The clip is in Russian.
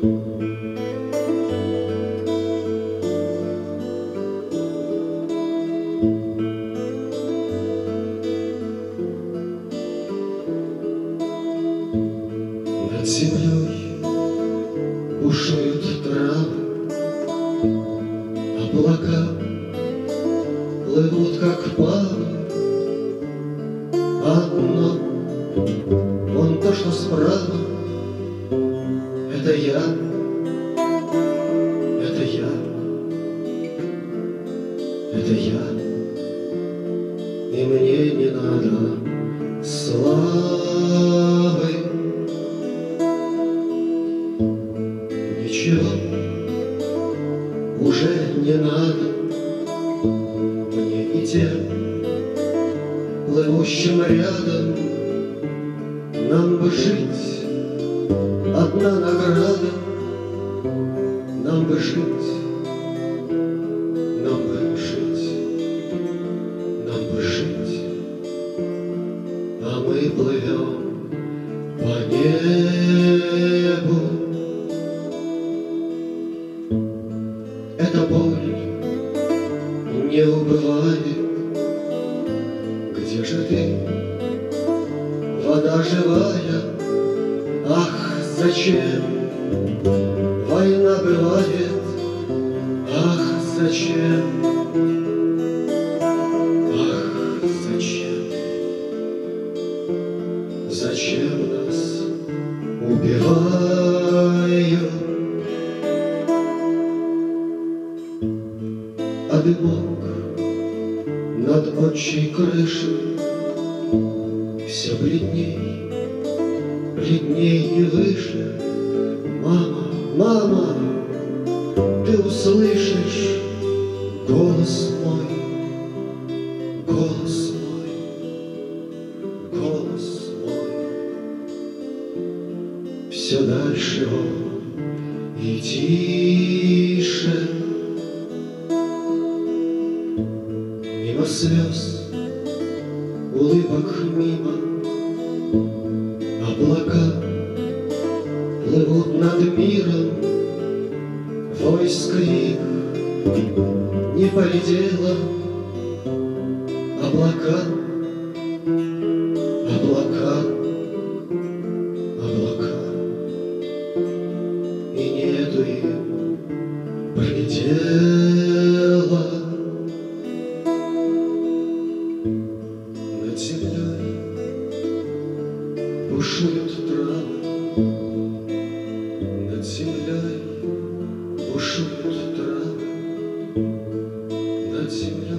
Над землей бушуют травы, Облака плывут, как пары. Одно, вон то, что справа, Это я, это я, это я, И мне не надо славы. Ничего уже не надо. Мне и тем, плывущим рядом Нам бы жить, одна награда Нам бы жить, нам бы жить, нам бы жить А мы плывем по небу Эта боль не убывает. Где же ты, вода живая? Ах, зачем война бывает? Ах, зачем? Ах, зачем? Зачем нас убивают? А дымок над отчей крышей Все бледней, бледней и выше. Мама, мама, ты услышишь голос мой, голос мой, голос мой. Все дальше он и тише. Мимо слез, улыбок мимо, над миром, Войск их не полетело, Облака, облака, облака, И нету им предела. Над землей бушуют травы, Над землей бушуют